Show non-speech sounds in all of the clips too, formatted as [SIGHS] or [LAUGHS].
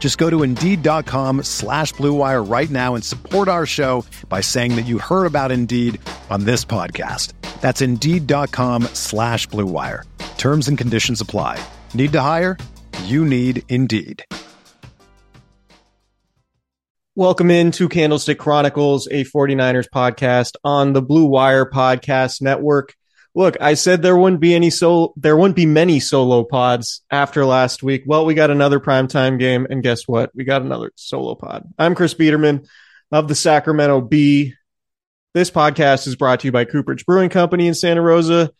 Just go to Indeed.com slash BlueWire right now and support our show by saying that you heard about Indeed on this podcast. That's Indeed.com slash BlueWire. Terms and conditions apply. Need to hire? You need Indeed. Welcome into Candlestick Chronicles, a 49ers podcast on the Blue Wire Podcast Network. Look, I said there wouldn't be any so there wouldn't be many solo pods after last week. Well, we got another primetime game, and guess what? We got another solo pod. I'm Chris Biederman of the Sacramento Bee. This podcast is brought to you by Cooperage Brewing Company in Santa Rosa.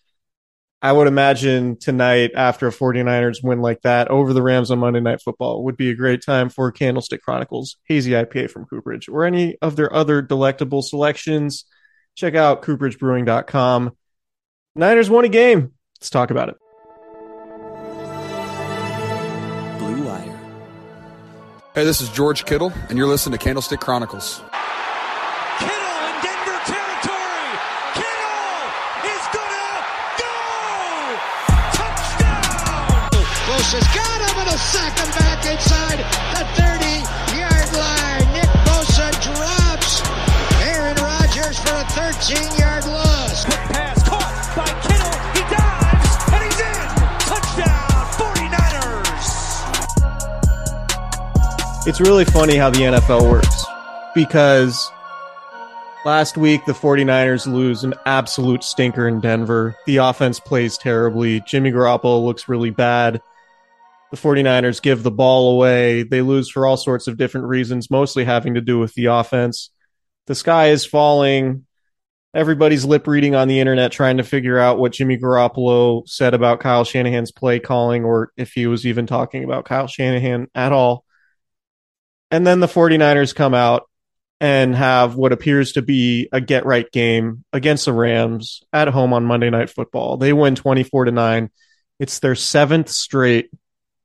I would imagine tonight, after a 49ers win like that over the Rams on Monday Night Football, would be a great time for Candlestick Chronicles Hazy IPA from Cooperage or any of their other delectable selections. Check out cooperagebrewing.com. Niners won a game. Let's talk about it. Blue Wire. Hey, this is George Kittle, and you're listening to Candlestick Chronicles. Kittle in Denver territory. Kittle is gonna go. Touchdown. Close has got him and a sack him back inside the 30 yard line. Nick Bosa drops Aaron Rodgers for a 13 It's really funny how the NFL works because last week the 49ers lose an absolute stinker in Denver. The offense plays terribly. Jimmy Garoppolo looks really bad. The 49ers give the ball away. They lose for all sorts of different reasons, mostly having to do with the offense. The sky is falling. Everybody's lip reading on the internet trying to figure out what Jimmy Garoppolo said about Kyle Shanahan's play calling or if he was even talking about Kyle Shanahan at all. And then the 49ers come out and have what appears to be a get right game against the Rams at home on Monday Night Football. They win 24 to 9. It's their seventh straight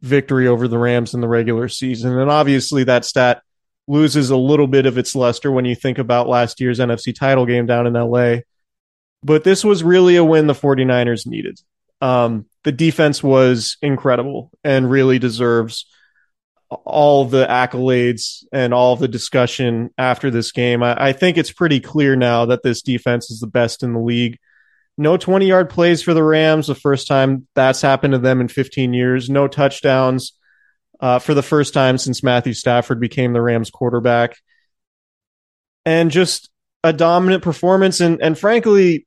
victory over the Rams in the regular season. And obviously, that stat loses a little bit of its luster when you think about last year's NFC title game down in LA. But this was really a win the 49ers needed. Um, the defense was incredible and really deserves all the accolades and all the discussion after this game. I, I, think it's pretty clear now that this defense is the best in the league. No 20 yard plays for the Rams, the first time that's happened to them in 15 years. No touchdowns uh, for the first time since Matthew Stafford became the Rams quarterback. And just a dominant performance. And, and frankly,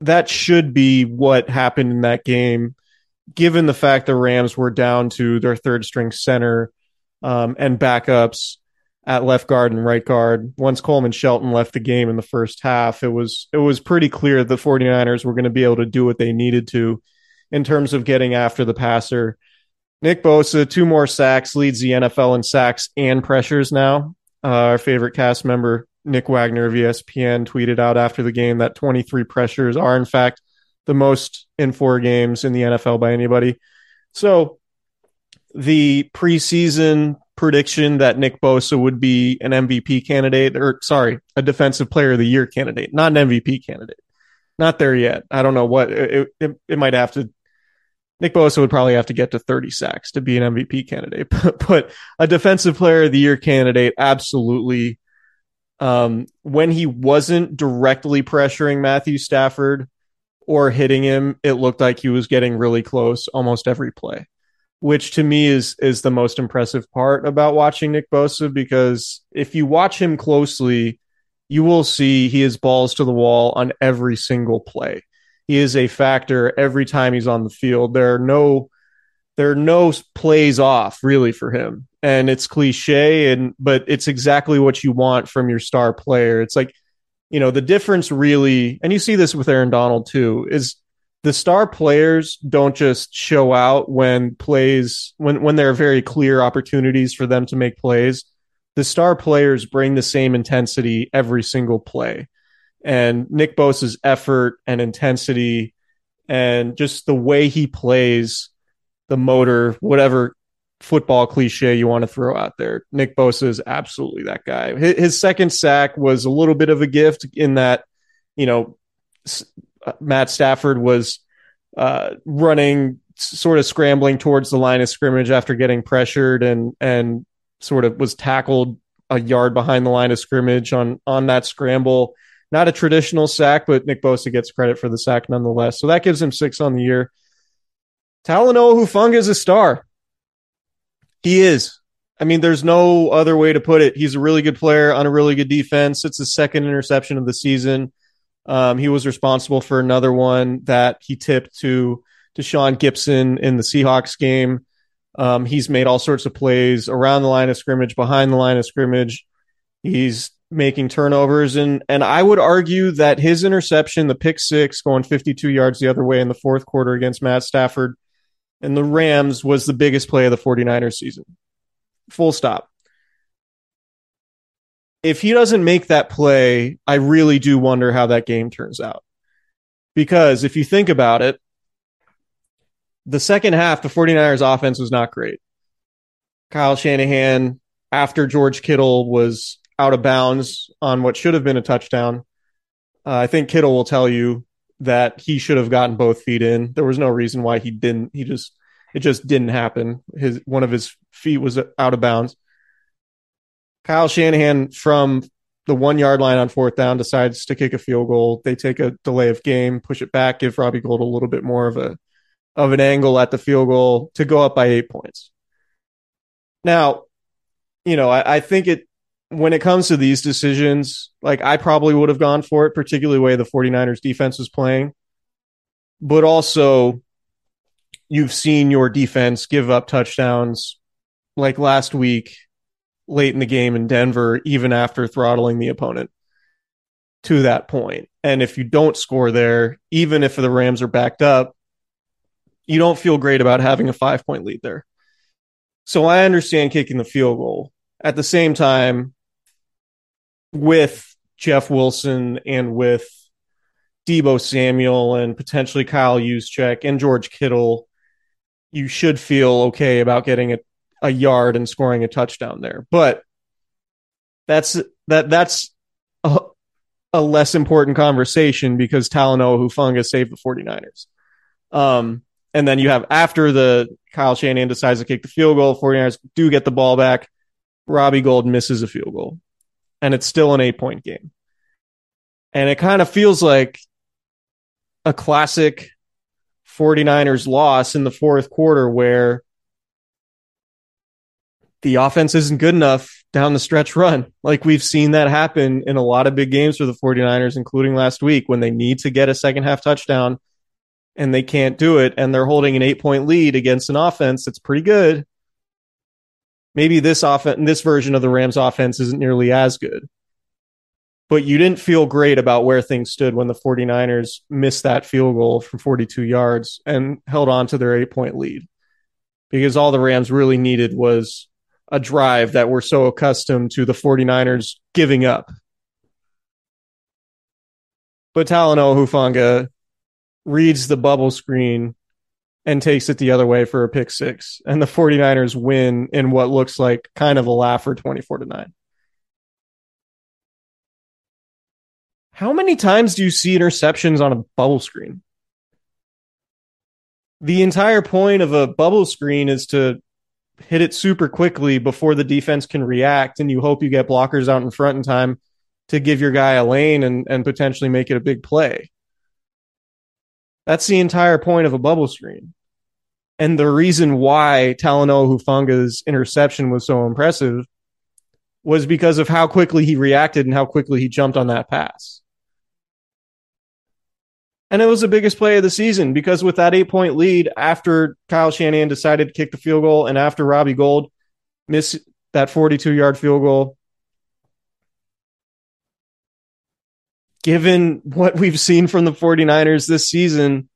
that should be what happened in that game, given the fact the Rams were down to their third string center um, and backups at left guard and right guard. Once Coleman Shelton left the game in the first half, it was it was pretty clear that the 49ers were going to be able to do what they needed to in terms of getting after the passer. Nick Bosa, two more sacks, leads the NFL in sacks and pressures now. Uh, our favorite cast member, Nick Wagner of ESPN, tweeted out after the game that 23 pressures are, in fact, the most in four games in the NFL by anybody. So the preseason prediction that Nick Bosa would be an MVP candidate, or sorry, a Defensive Player of the Year candidate, not an MVP candidate. Not there yet. I don't know what it, it, it might have to. Nick Bosa would probably have to get to 30 sacks to be an MVP candidate, [LAUGHS] but a Defensive Player of the Year candidate, absolutely. Um, when he wasn't directly pressuring Matthew Stafford or hitting him, it looked like he was getting really close almost every play which to me is is the most impressive part about watching Nick Bosa because if you watch him closely, you will see he is balls to the wall on every single play. He is a factor every time he's on the field. There are no there are no plays off really for him. And it's cliche and but it's exactly what you want from your star player. It's like, you know, the difference really and you see this with Aaron Donald too, is the star players don't just show out when plays when when there are very clear opportunities for them to make plays. The star players bring the same intensity every single play. And Nick Bosa's effort and intensity and just the way he plays the motor, whatever football cliche you want to throw out there. Nick Bosa is absolutely that guy. His, his second sack was a little bit of a gift in that, you know, Matt Stafford was uh, running, sort of scrambling towards the line of scrimmage after getting pressured, and and sort of was tackled a yard behind the line of scrimmage on on that scramble. Not a traditional sack, but Nick Bosa gets credit for the sack nonetheless. So that gives him six on the year. Talanoa Hufanga is a star. He is. I mean, there's no other way to put it. He's a really good player on a really good defense. It's his second interception of the season. Um, he was responsible for another one that he tipped to Sean Gipson in the Seahawks game. Um, he's made all sorts of plays around the line of scrimmage, behind the line of scrimmage. He's making turnovers, and and I would argue that his interception, the pick six, going 52 yards the other way in the fourth quarter against Matt Stafford and the Rams, was the biggest play of the 49ers season. Full stop if he doesn't make that play, I really do wonder how that game turns out. Because if you think about it, the second half, the 49ers offense was not great. Kyle Shanahan, after George Kittle was out of bounds on what should have been a touchdown, uh, I think Kittle will tell you that he should have gotten both feet in. There was no reason why he didn't. He just, it just didn't happen. His, one of his feet was out of bounds. Kyle Shanahan from the one yard line on fourth down decides to kick a field goal. They take a delay of game, push it back, give Robbie Gould a little bit more of a of an angle at the field goal to go up by eight points. Now, you know, I, I think it when it comes to these decisions, like I probably would have gone for it, particularly the way the 49ers defense was playing. But also you've seen your defense give up touchdowns like last week late in the game in Denver, even after throttling the opponent to that point. And if you don't score there, even if the Rams are backed up, you don't feel great about having a five point lead there. So I understand kicking the field goal. At the same time, with Jeff Wilson and with Deebo Samuel and potentially Kyle Juszczyk and George Kittle, you should feel okay about getting a a yard and scoring a touchdown there. But that's that that's a, a less important conversation because Talanoa Hufanga saved the 49ers. Um, and then you have after the Kyle Shanahan decides to kick the field goal, 49ers do get the ball back. Robbie Gould misses a field goal. And it's still an eight point game. And it kind of feels like a classic 49ers loss in the fourth quarter where the offense isn't good enough down the stretch run. [LAUGHS] Like we've seen that happen in a lot of big games for the 49ers, including last week when they need to get a second half touchdown and they can't do it. And they're holding an eight point lead against an offense that's pretty good. Maybe this offense, this version of the Rams offense isn't nearly as good. But you didn't feel great about where things stood when the 49ers missed that field goal from 42 yards and held on to their eight point lead. Because all the Rams really needed was a drive that we're so accustomed to the 49ers giving up. But Talanoa Hufanga reads the bubble screen and takes it the other way for a pick six. And the 49ers win in what looks like kind of a laugher 24 to 9. How many times do you see interceptions on a bubble screen? The entire point of a bubble screen is to hit it super quickly before the defense can react, and you hope you get blockers out in front in time to give your guy a lane and, and potentially make it a big play. That's the entire point of a bubble screen. And the reason why Talanoa Hufanga's interception was so impressive was because of how quickly he reacted and how quickly he jumped on that pass. And it was the biggest play of the season because with that eight point lead, after Kyle Shanahan decided to kick the field goal and after Robbie Gould missed that 42 yard field goal, given what we've seen from the 49ers this season,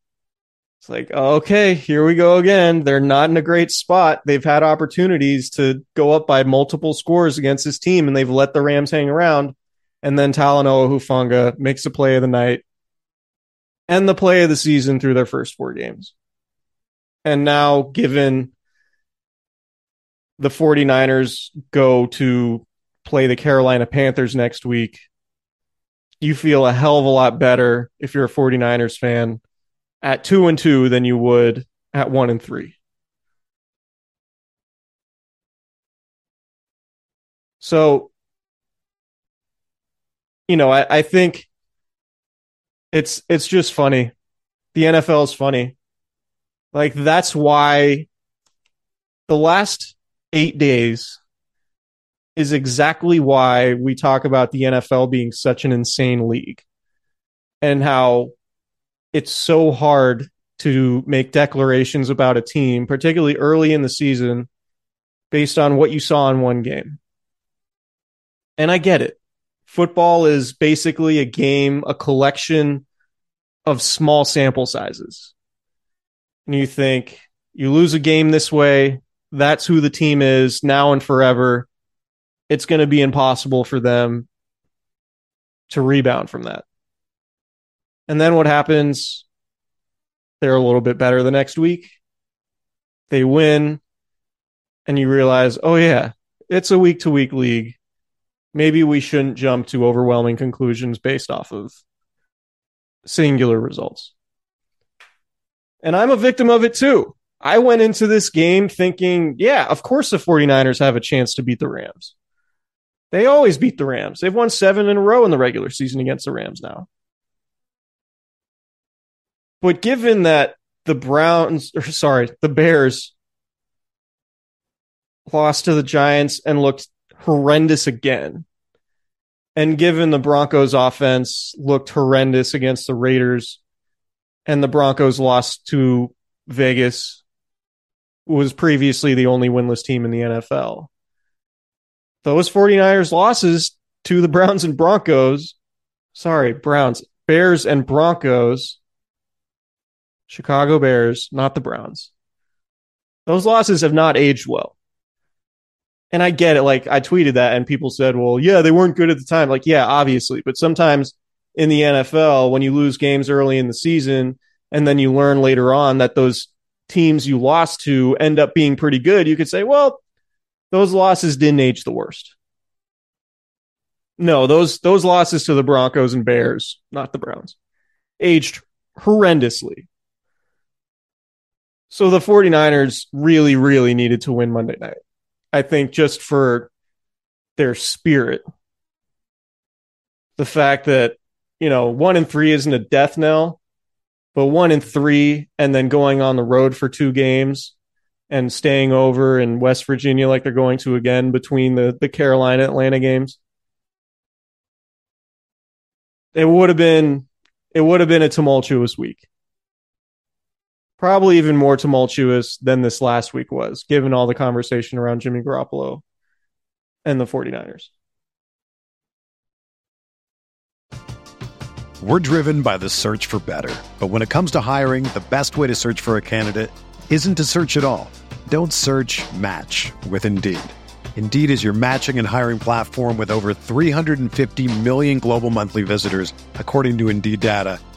it's like, okay, here we go again. They're not in a great spot. They've had opportunities to go up by multiple scores against this team, and they've let the Rams hang around. And then Talanoa Hufanga makes a play of the night and the play of the season through their first four games. And now, given the 49ers go to play the Carolina Panthers next week, you feel a hell of a lot better if you're a 49ers fan at 2 and 2 than you would at 1 and 3. So, you know, I, I think it's it's just funny. The NFL is funny. Like that's why the last 8 days is exactly why we talk about the NFL being such an insane league and how it's so hard to make declarations about a team, particularly early in the season, based on what you saw in one game. And I get it football is basically a game, a collection of small sample sizes. And you think you lose a game this way, that's who the team is now and forever. It's going to be impossible for them to rebound from that. And then what happens? They're a little bit better the next week. They win, and you realize, oh, yeah, it's a week to week league maybe we shouldn't jump to overwhelming conclusions based off of singular results. And I'm a victim of it too. I went into this game thinking, yeah, of course the 49ers have a chance to beat the Rams. They always beat the Rams. They've won seven in a row in the regular season against the Rams now. But given that the Browns, or sorry, the Bears lost to the Giants and looked horrendous again. And given the Broncos offense looked horrendous against the Raiders and the Broncos lost to Vegas was previously the only winless team in the NFL. Those 49ers losses to the Browns and Broncos, sorry, Browns, Bears and Broncos, Chicago Bears, not the Browns. Those losses have not aged well and I get it. Like I tweeted that and people said, well, yeah, they weren't good at the time. Like, yeah, obviously. But sometimes in the NFL, when you lose games early in the season and then you learn later on that those teams you lost to end up being pretty good, you could say, well, those losses didn't age the worst. No, those those losses to the Broncos and Bears, not the Browns, aged horrendously. So the 49ers really, really needed to win Monday night. I think just for their spirit. The fact that, you know, one in three isn't a death knell, but one in three, and then going on the road for two games and staying over in West Virginia like they're going to again between the, the Carolina Atlanta games. It would have been it would have been a tumultuous week probably even more tumultuous than this last week was, given all the conversation around Jimmy Garoppolo and the 49ers. We're driven by the search for better. But when it comes to hiring, the best way to search for a candidate isn't to search at all. Don't search match with Indeed. Indeed is your matching and hiring platform with over 350 million global monthly visitors, according to Indeed data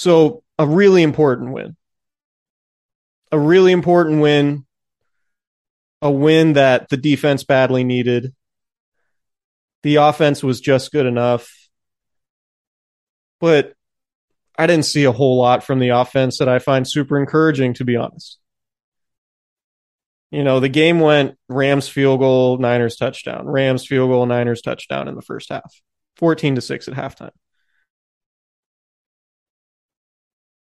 So, a really important win. A really important win. A win that the defense badly needed. The offense was just good enough. But I didn't see a whole lot from the offense that I find super encouraging, to be honest. You know, the game went Rams field goal, Niners touchdown, Rams field goal, Niners touchdown in the first half, 14 to 6 at halftime.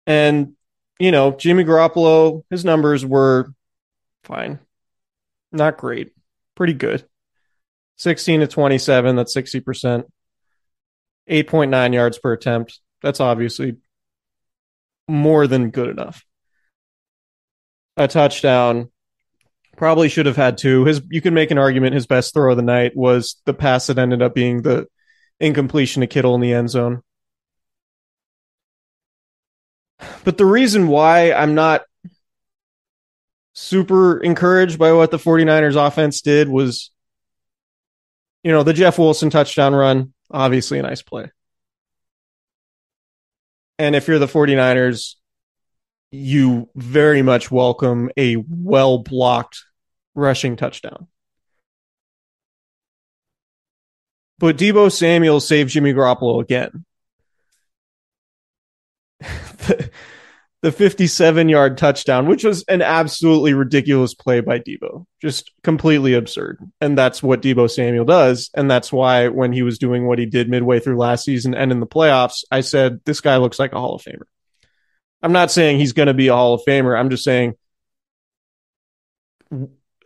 And, you know, Jimmy Garoppolo, his numbers were fine. Not great. Pretty good. 16 to 27, that's 60%. 8.9 yards per attempt. That's obviously more than good enough. A touchdown. Probably should have had two. His you can make an argument his best throw of the night was the pass that ended up being the incompletion to Kittle in the end zone. But the reason why I'm not super encouraged by what the 49ers offense did was, you know, the Jeff Wilson touchdown run, obviously a nice play. And if you're the 49ers, you very much welcome a well blocked rushing touchdown. But Deebo Samuel saved Jimmy Garoppolo again. [LAUGHS] the 57 yard touchdown, which was an absolutely ridiculous play by Deebo, just completely absurd. And that's what Deebo Samuel does. And that's why when he was doing what he did midway through last season and in the playoffs, I said, this guy looks like a Hall of Famer. I'm not saying he's going to be a Hall of Famer. I'm just saying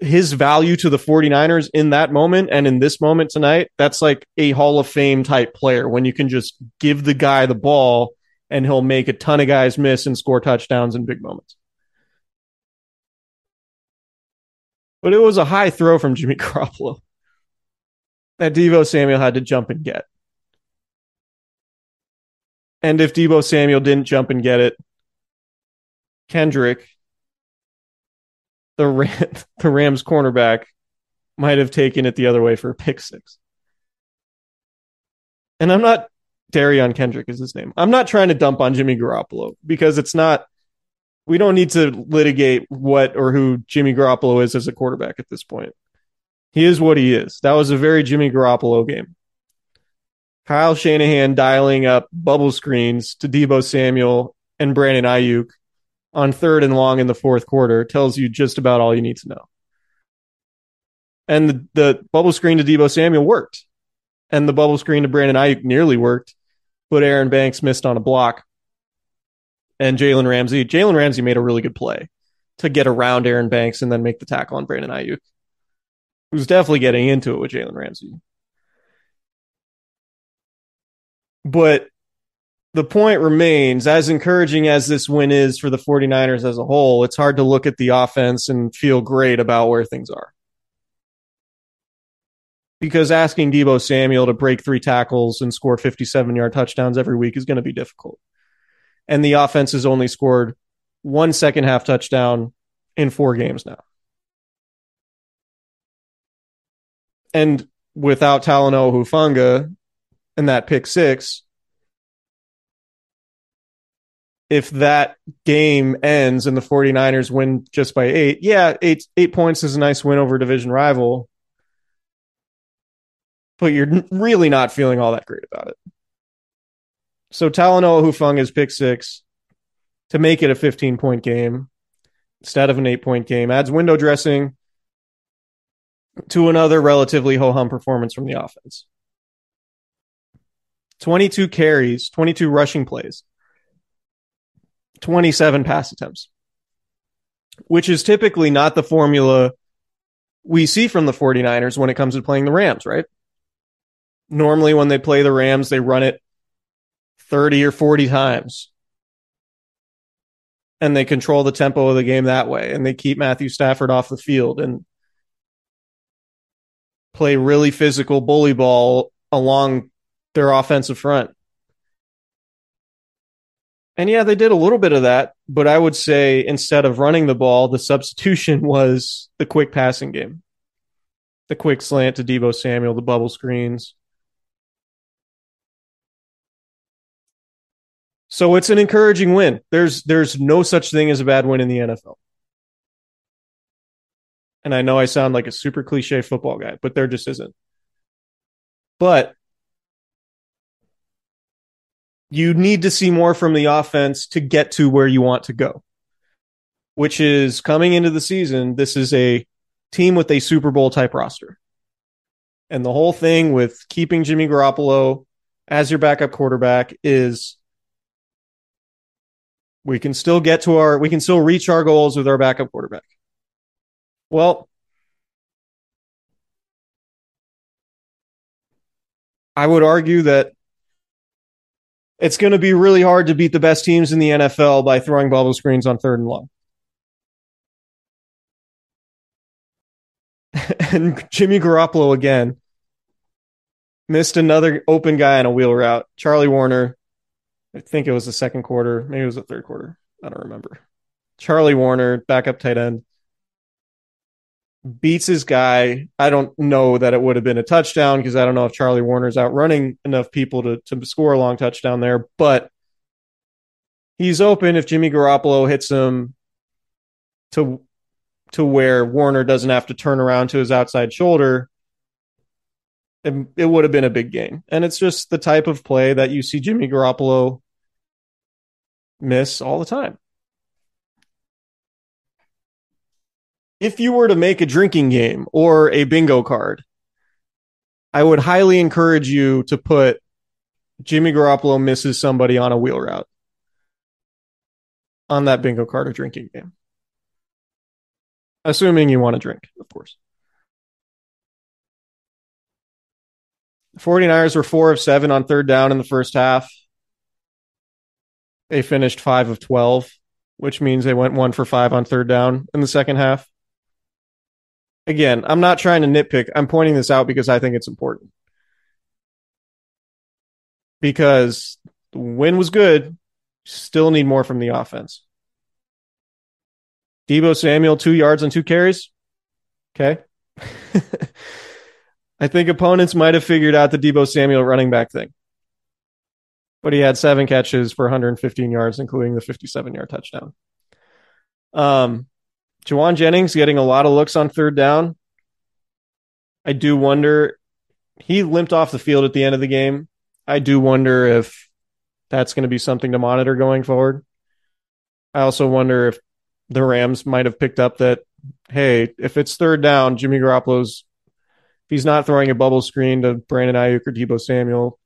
his value to the 49ers in that moment and in this moment tonight, that's like a Hall of Fame type player when you can just give the guy the ball and he'll make a ton of guys miss and score touchdowns in big moments. But it was a high throw from Jimmy [LAUGHS] Garoppolo that Deebo Samuel had to jump and get. And if Deebo Samuel didn't jump and get it, Kendrick, the Ram, [LAUGHS] the Rams cornerback, might have taken it the other way for a pick six. And I'm not Derion Kendrick is his name. I'm not trying to dump on Jimmy Garoppolo because it's not. We don't need to litigate what or who Jimmy Garoppolo is as a quarterback at this point. He is what he is. That was a very Jimmy Garoppolo game. Kyle Shanahan dialing up bubble screens to Deebo Samuel and Brandon Aiyuk on third and long in the fourth quarter tells you just about all you need to know. And the, the bubble screen to Deebo Samuel worked. And the bubble screen to Brandon Aiyuk nearly worked but Aaron Banks missed on a block. And Jalen Ramsey, Jalen Ramsey made a really good play to get around Aaron Banks and then make the tackle on Brandon Aiyuk. Who's definitely getting into it with Jalen Ramsey. But the point remains as encouraging as this win is for the 49ers as a whole, it's hard to look at the offense and feel great about where things are because asking Deebo Samuel to break three tackles and score 57 yard touchdowns every week is going to be difficult. And the offense has only scored one second half touchdown in four games now. And without Talanoa Hufanga and that pick six, if that game ends and the 49ers win just by eight, yeah, eight eight points is a nice win over division rival but you're really not feeling all that great about it. So Talanoa Hufanga is pick six to make it a 15 point game instead of an eight point game, adds window dressing to another relatively ho hum performance from the offense. 22 carries, 22 rushing plays, 27 pass attempts. which is typically not the formula we see from the 49ers when it comes to playing the Rams, right? Normally, when they play the Rams, they run it 30 or 40 times. And they control the tempo of the game that way. And they keep Matthew Stafford off the field and play really physical bully ball along their offensive front. And yeah, they did a little bit of that, but I would say instead of running the ball, the substitution [LAUGHS] was the quick passing game. The quick slant to Deebo Samuel, the bubble screens. So it's an encouraging win. There's there's no such thing as a bad win in the NFL. And I know I sound like a super cliche football guy, but there just isn't. But you need to see more from the offense to get to where you want to go, which is coming into the season. This is a team with a Super Bowl type roster. And the whole thing with keeping Jimmy Garoppolo as your backup quarterback is we can still get to our, we can still reach our goals with our backup quarterback. Well, I would argue that it's going to be really hard to beat the best teams in the NFL by throwing bubble screens on third and long. [LAUGHS] and Jimmy Garoppolo again missed another open guy on a wheel route. Charlie Woerner, I think it was the second quarter, maybe it was the third quarter. I don't remember. Charlie Woerner, backup tight end, beats his guy. I don't know that it would have been a touchdown because I don't know if Charlie Woerner's outrunning enough people to, to score a long touchdown there, but he's open if Jimmy Garoppolo hits him to to where Woerner doesn't have to turn around to his outside shoulder. It, would have been a big game. And it's just the type of play that you see Jimmy Garoppolo miss all the time. if you were to make a drinking game or a bingo card, I would highly encourage you to put Jimmy Garoppolo misses somebody on a wheel route on that bingo card or drinking game. Assuming you want to drink, of course. 49ers were four of seven on third down in the first half. They finished five of 12, which means they went one for five on third down in the second half again, I'm not trying to nitpick. I'm pointing this out because I think it's important. Because the win was good, still need more from the offense. Deebo Samuel, two yards and two carries. Okay. [LAUGHS] I think opponents might have figured out the Deebo Samuel running back thing. But he had seven catches for 115 yards, including the 57 yard touchdown. Um, Jauan Jennings getting a lot of looks on third down. I do wonder. He limped off the field at the end of the game. I do wonder if that's going to be something to monitor going forward. I also wonder if the Rams might have picked up that, hey, if it's third down, Jimmy Garoppolo's, if he's not throwing a bubble screen to Brandon Aiyuk or Deebo Samuel,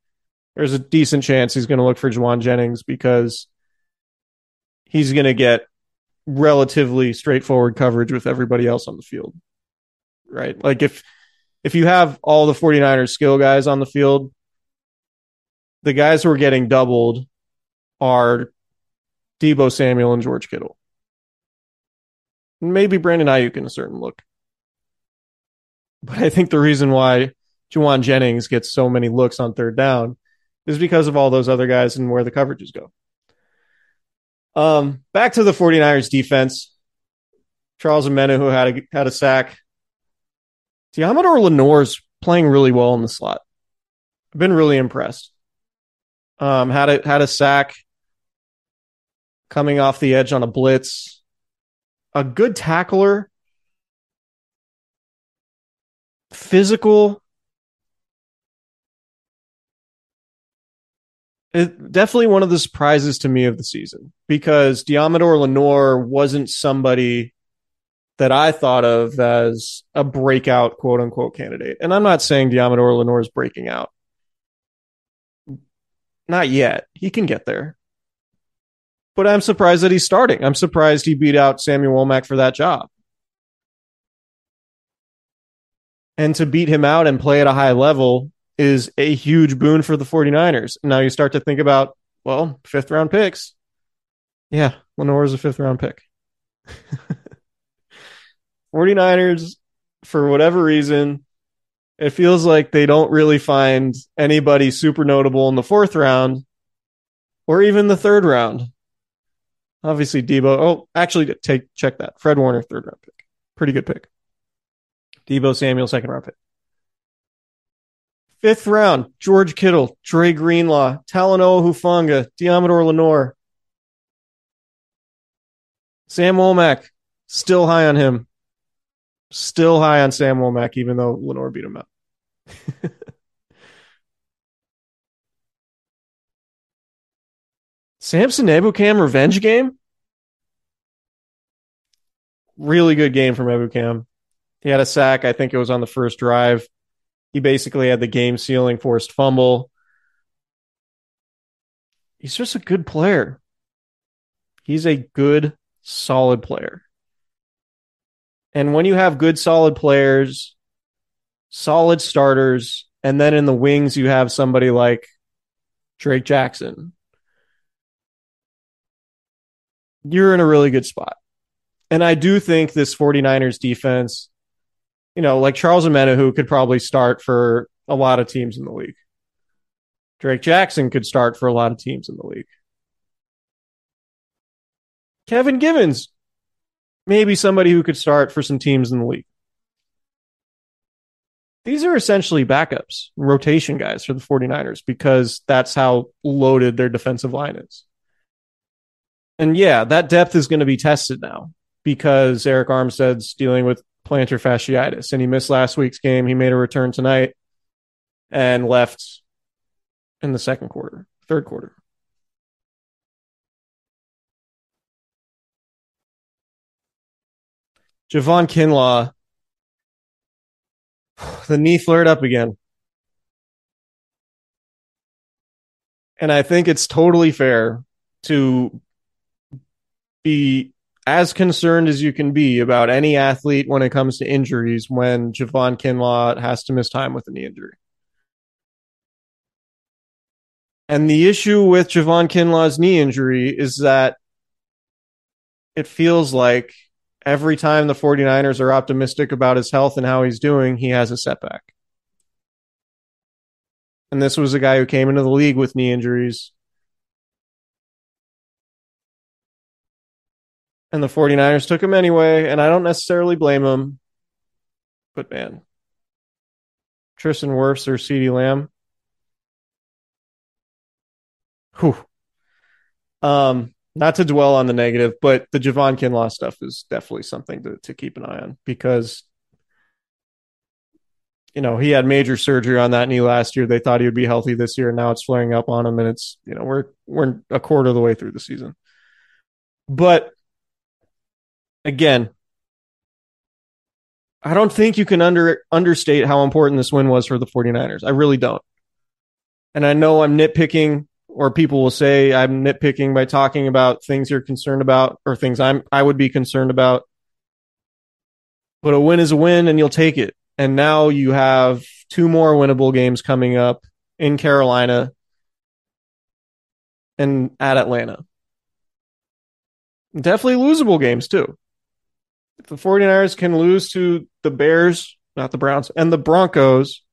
there's a decent chance he's going to look for Jauan Jennings because he's going to get relatively straightforward coverage with everybody else on the field. Right? Like if if you have all the 49ers skill guys on the field, the guys who are getting doubled are Deebo Samuel and George Kittle. Maybe Brandon Aiyuk in a certain look. But I think the reason why Jauan Jennings gets so many looks on third down is because of all those other guys and where the coverages go. Um, back to the 49ers defense. Charles Omenihu who had a had a sack. Deommodore Lenoir's playing really well in the slot. I've been really impressed. Um, had a had a sack coming off the edge on a blitz. A good tackler. Physical. it, definitely one of the surprises to me of the season because Deommodore Lenoir wasn't somebody that I thought of as a breakout quote unquote candidate. And I'm not saying Deommodore Lenoir is breaking out. Not yet. He can get there. But I'm surprised that he's starting. I'm surprised he beat out Samuel Womack for that job. And to beat him out and play at a high level is a huge boon for the 49ers. Now you start to think about, well, fifth round picks. Yeah, Lenoir is a fifth round pick. [LAUGHS] 49ers, for whatever reason, it feels like they don't really find anybody super notable in the fourth round or even the third round. Obviously, Deebo. Oh, actually, take check that. Fred Warner, third round pick. Pretty good pick. Deebo Samuel, second round pick. Fifth round, George Kittle, Dre Greenlaw, Talanoa Hufanga, Deommodore Lenoir. Sam Womack, still high on him. Still high on Sam Womack, even though Lenoir beat him up. [LAUGHS] Samson Ebukam revenge game? Really good game from Ebukam. He had a sack. I think it was on the first drive. He basically had the game sealing forced fumble. He's just a good player. He's a good, solid player. And when you have good, solid players, solid starters, and then in the wings, you have somebody like Drake Jackson, you're in a really good spot. And I do think this 49ers defense, you know, like Charles Omenihu could probably start for a lot of teams in the league. Drake Jackson could start for a lot of teams in the league. Kevin Givens, maybe somebody who could start for some teams in the league. These are essentially backups, rotation guys for the 49ers because that's how loaded their defensive line is. And yeah, that depth is going to be tested now because Arik Armstead's dealing with plantar fasciitis and he missed last week's game. He made a return tonight and left in the second quarter, third quarter. Javon Kinlaw, [SIGHS] the knee flared up again. And I think it's totally fair to be as concerned as you can be about any athlete when it comes to injuries when Javon Kinlaw has to miss time with a knee injury. And the issue with Javon Kinlaw's knee injury is that it feels like every time the 49ers are optimistic about his health and how he's doing, he has a setback. And this was a guy who came into the league with knee injuries. And the 49ers took him anyway, and I don't necessarily blame him. But man, Tristan Wirfs or CeeDee Lamb. Whew. Um, not to dwell on the negative, but the Javon Kinlaw stuff is definitely something to, to keep an eye on because you know, he had major surgery on that knee last year. They thought he would be healthy this year, and now it's flaring up on him, and it's you know, we're we're a quarter of the way through the season. But again, I don't think you can under understate how important this win was for the 49ers. I really don't. And I know I'm nitpicking or people will say I'm nitpicking by talking about things you're concerned about or things I'm I would be concerned about. But a win is a win and you'll take it. And now you have two more winnable games coming up in Carolina and at Atlanta. Definitely losable games too. The 49ers can lose to the Bears, not the Browns, and the Broncos,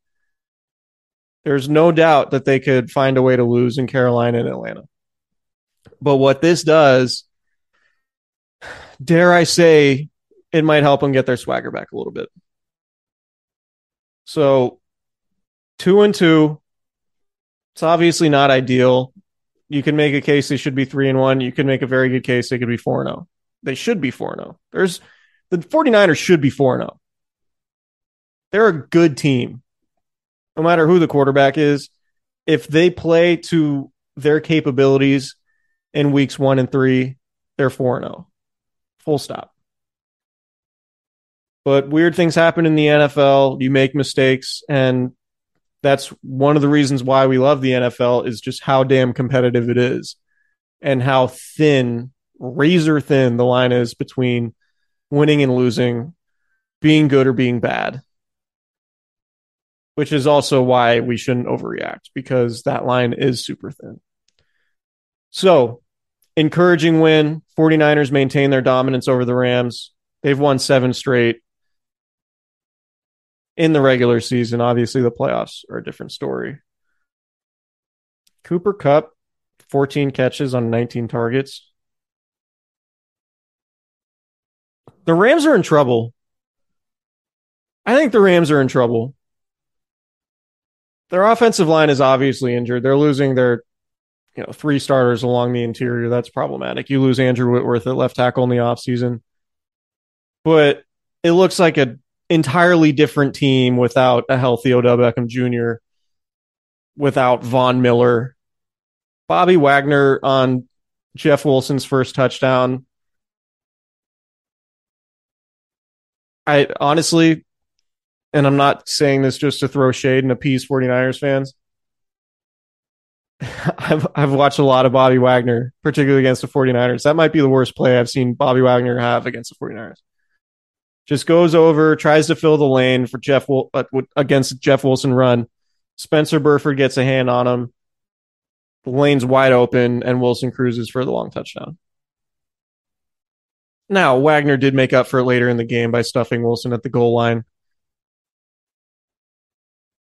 there's no doubt that they could find a way to lose in Carolina and Atlanta. But what this does, dare I say, it might help them get their swagger back a little bit. So, two and two, it's obviously not ideal. You can make a case they should be three and one. You can make a very good case they could be four and zero. They should be four and zero. There's the 49ers should be four and zero. They're a good team no matter who the quarterback is, if they play to their capabilities in weeks one and three, they're 4 0. Full stop. But weird things happen in the NFL. You make mistakes. And that's one of the reasons why we love the NFL is just how damn competitive it is. and how thin, razor thin the line is between winning and losing, being good or being bad. Which is also why we shouldn't overreact because that line is super thin. So, encouraging win. 49ers maintain their dominance over the Rams. They've won seven straight in the regular season. Obviously, the playoffs are a different story. Cooper Kupp, 14 catches on 19 targets. The Rams are in trouble. I think the Rams are in trouble. Their offensive line is obviously injured. They're losing their you know, three starters along the interior. That's problematic. You lose Andrew Whitworth at left tackle in the offseason. But it looks like an entirely different team without a healthy Odell Beckham Jr., without Von Miller. Bobby Wagner on Jeff Wilson's first touchdown. I honestly, and I'm not saying this just to throw shade and appease 49ers fans. [LAUGHS] I've I've watched a lot of Bobby Wagner, particularly against the 49ers. That might be the worst play I've seen Bobby Wagner have against the 49ers. Just goes over, tries to fill the lane for Jeff uh, against Jeff Wilson run. Spencer Burford gets a hand on him. The lane's wide open, and Wilson cruises for the long touchdown. Now, Wagner did make up for it later in the game by stuffing Wilson at the goal line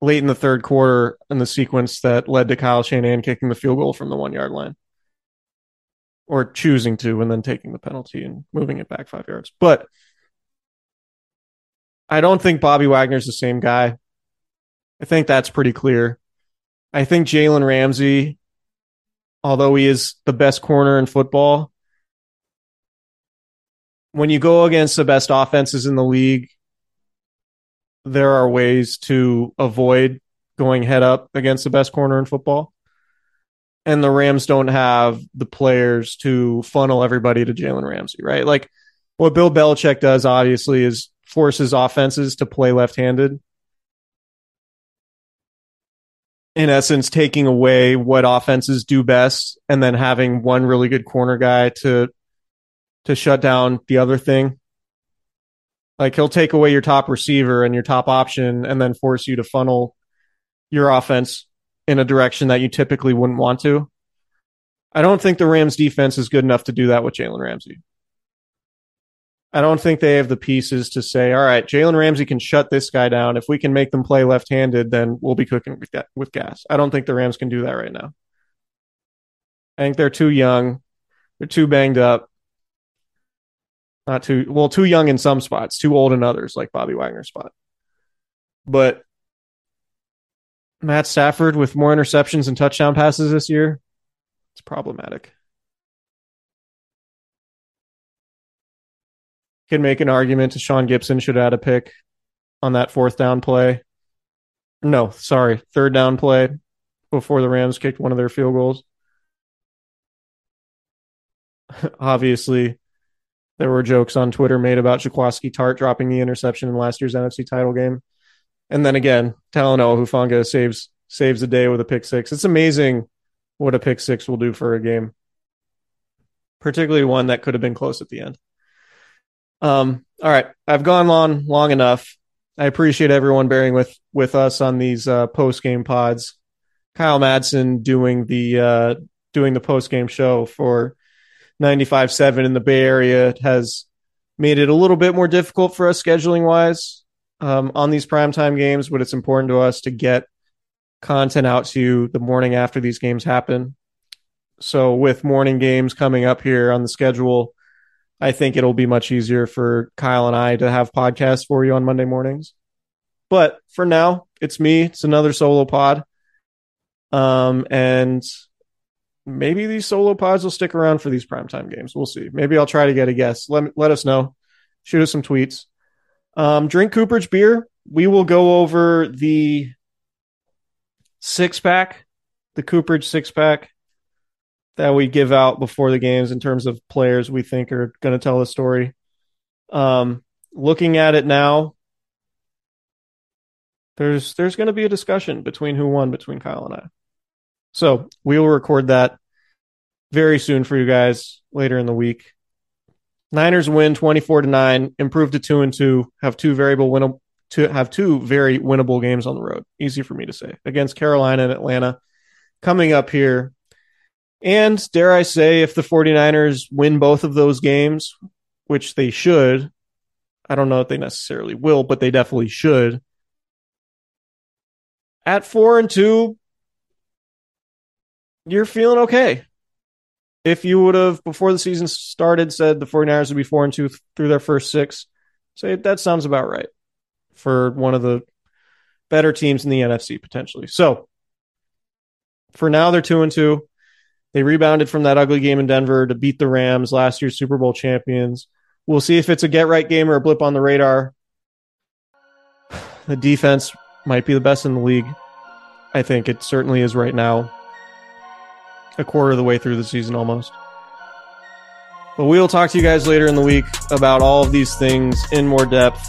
late in the third quarter in the sequence that led to Kyle Shanahan kicking the field goal from the one yard line or choosing to and then taking the penalty and moving it back five yards. But I don't think Bobby Wagner's the same guy. I think that's pretty clear. I think Jalen Ramsey, although he is the best corner in football, when you go against the best offenses in the league, there are ways to avoid going head up against the best corner in football. And the Rams don't have the players to funnel everybody to Jalen Ramsey, right? Like what Bill Belichick does, obviously, is forces offenses to play left handed. In essence, taking away what offenses do best and then having one really good corner guy to to shut down the other thing. Like he'll take away your top receiver and your top option and then force you to funnel your offense in a direction that you typically wouldn't want to. I don't think the Rams defense is good enough to do that with Jalen Ramsey. I don't think they have the pieces to say, all right, Jalen Ramsey can shut this guy down. If we can make them play left handed, then we'll be cooking with, with gas. I don't think the Rams can do that right now. I think they're too young. They're too banged up. Not too well, too young in some spots, too old in others, like Bobby Wagner's spot. But Matt Stafford with more interceptions and touchdown passes this year, it's problematic. Can make an argument Tashaun Gipson should add a pick on that fourth down play. No, sorry, third down play before the Rams kicked one of their field goals. [LAUGHS] Obviously, there were jokes on Twitter made about Jaquiski Tartt dropping the interception in last year's NFC title game. And then again, Talanoa Hufanga saves saves the day with a pick six. It's amazing what a pick six will do for a game, particularly one that could have been close at the end. Um, all right, I've gone on long enough. I appreciate everyone bearing with with us on these uh, post game pods. Kyle Madsen doing the uh, doing the post game show for 95.7 in the Bay Area has made it a little bit more difficult for us scheduling wise um, on these primetime games, but it's important to us to get content out to you the morning after these games happen. So, with morning games coming up here on the schedule, I think it'll be much easier for Kyle and I to have podcasts for you on Monday mornings. But for now, it's me. It's another solo pod. Um, and maybe these solo pods will stick around for these primetime games. We'll see. Maybe I'll try to get a guess. Let, let us know. Shoot us some tweets. Um, drink Cooperage beer. We will go over the six pack, the Cooperage six pack that we give out before the games in terms of players we think are going to tell a story. Um, looking at it now, there's there's going to be a discussion between who won between Kyle and I. So we will record that very soon for you guys later in the week. Niners win 24 to 9, improve to 2 and 2, have two variable winnable to have two very winnable games on the road. Easy for me to say. Against Carolina and Atlanta coming up here. And dare I say if the 49ers win both of those games, which they should, I don't know if they necessarily will, but they definitely should. At 4 and 2, you're feeling okay. If you would have before the season started said the 49ers would be 4 and 2 through their first 6 say that sounds about right for one of the better teams in the NFC potentially. So for now they're 2 and 2 they rebounded from that ugly game in Denver to beat the Rams last year's Super Bowl champions. We'll see if it's a get right game or a blip on the radar. [SIGHS] The defense might be the best in the league. I think it certainly is right now a quarter of the way through the season almost. But we will talk to you guys later in the week about all of these things in more depth.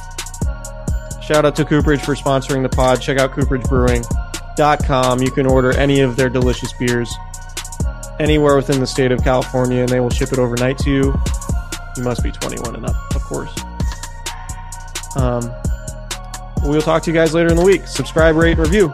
Shout out to Cooperage for sponsoring the pod. Check out cooperagebrewing.com. You can order any of their delicious beers anywhere within the state of California and they will ship it overnight to you. You must be 21 and up, of course. Um, we'll talk to you guys later in the week. Subscribe, rate, review.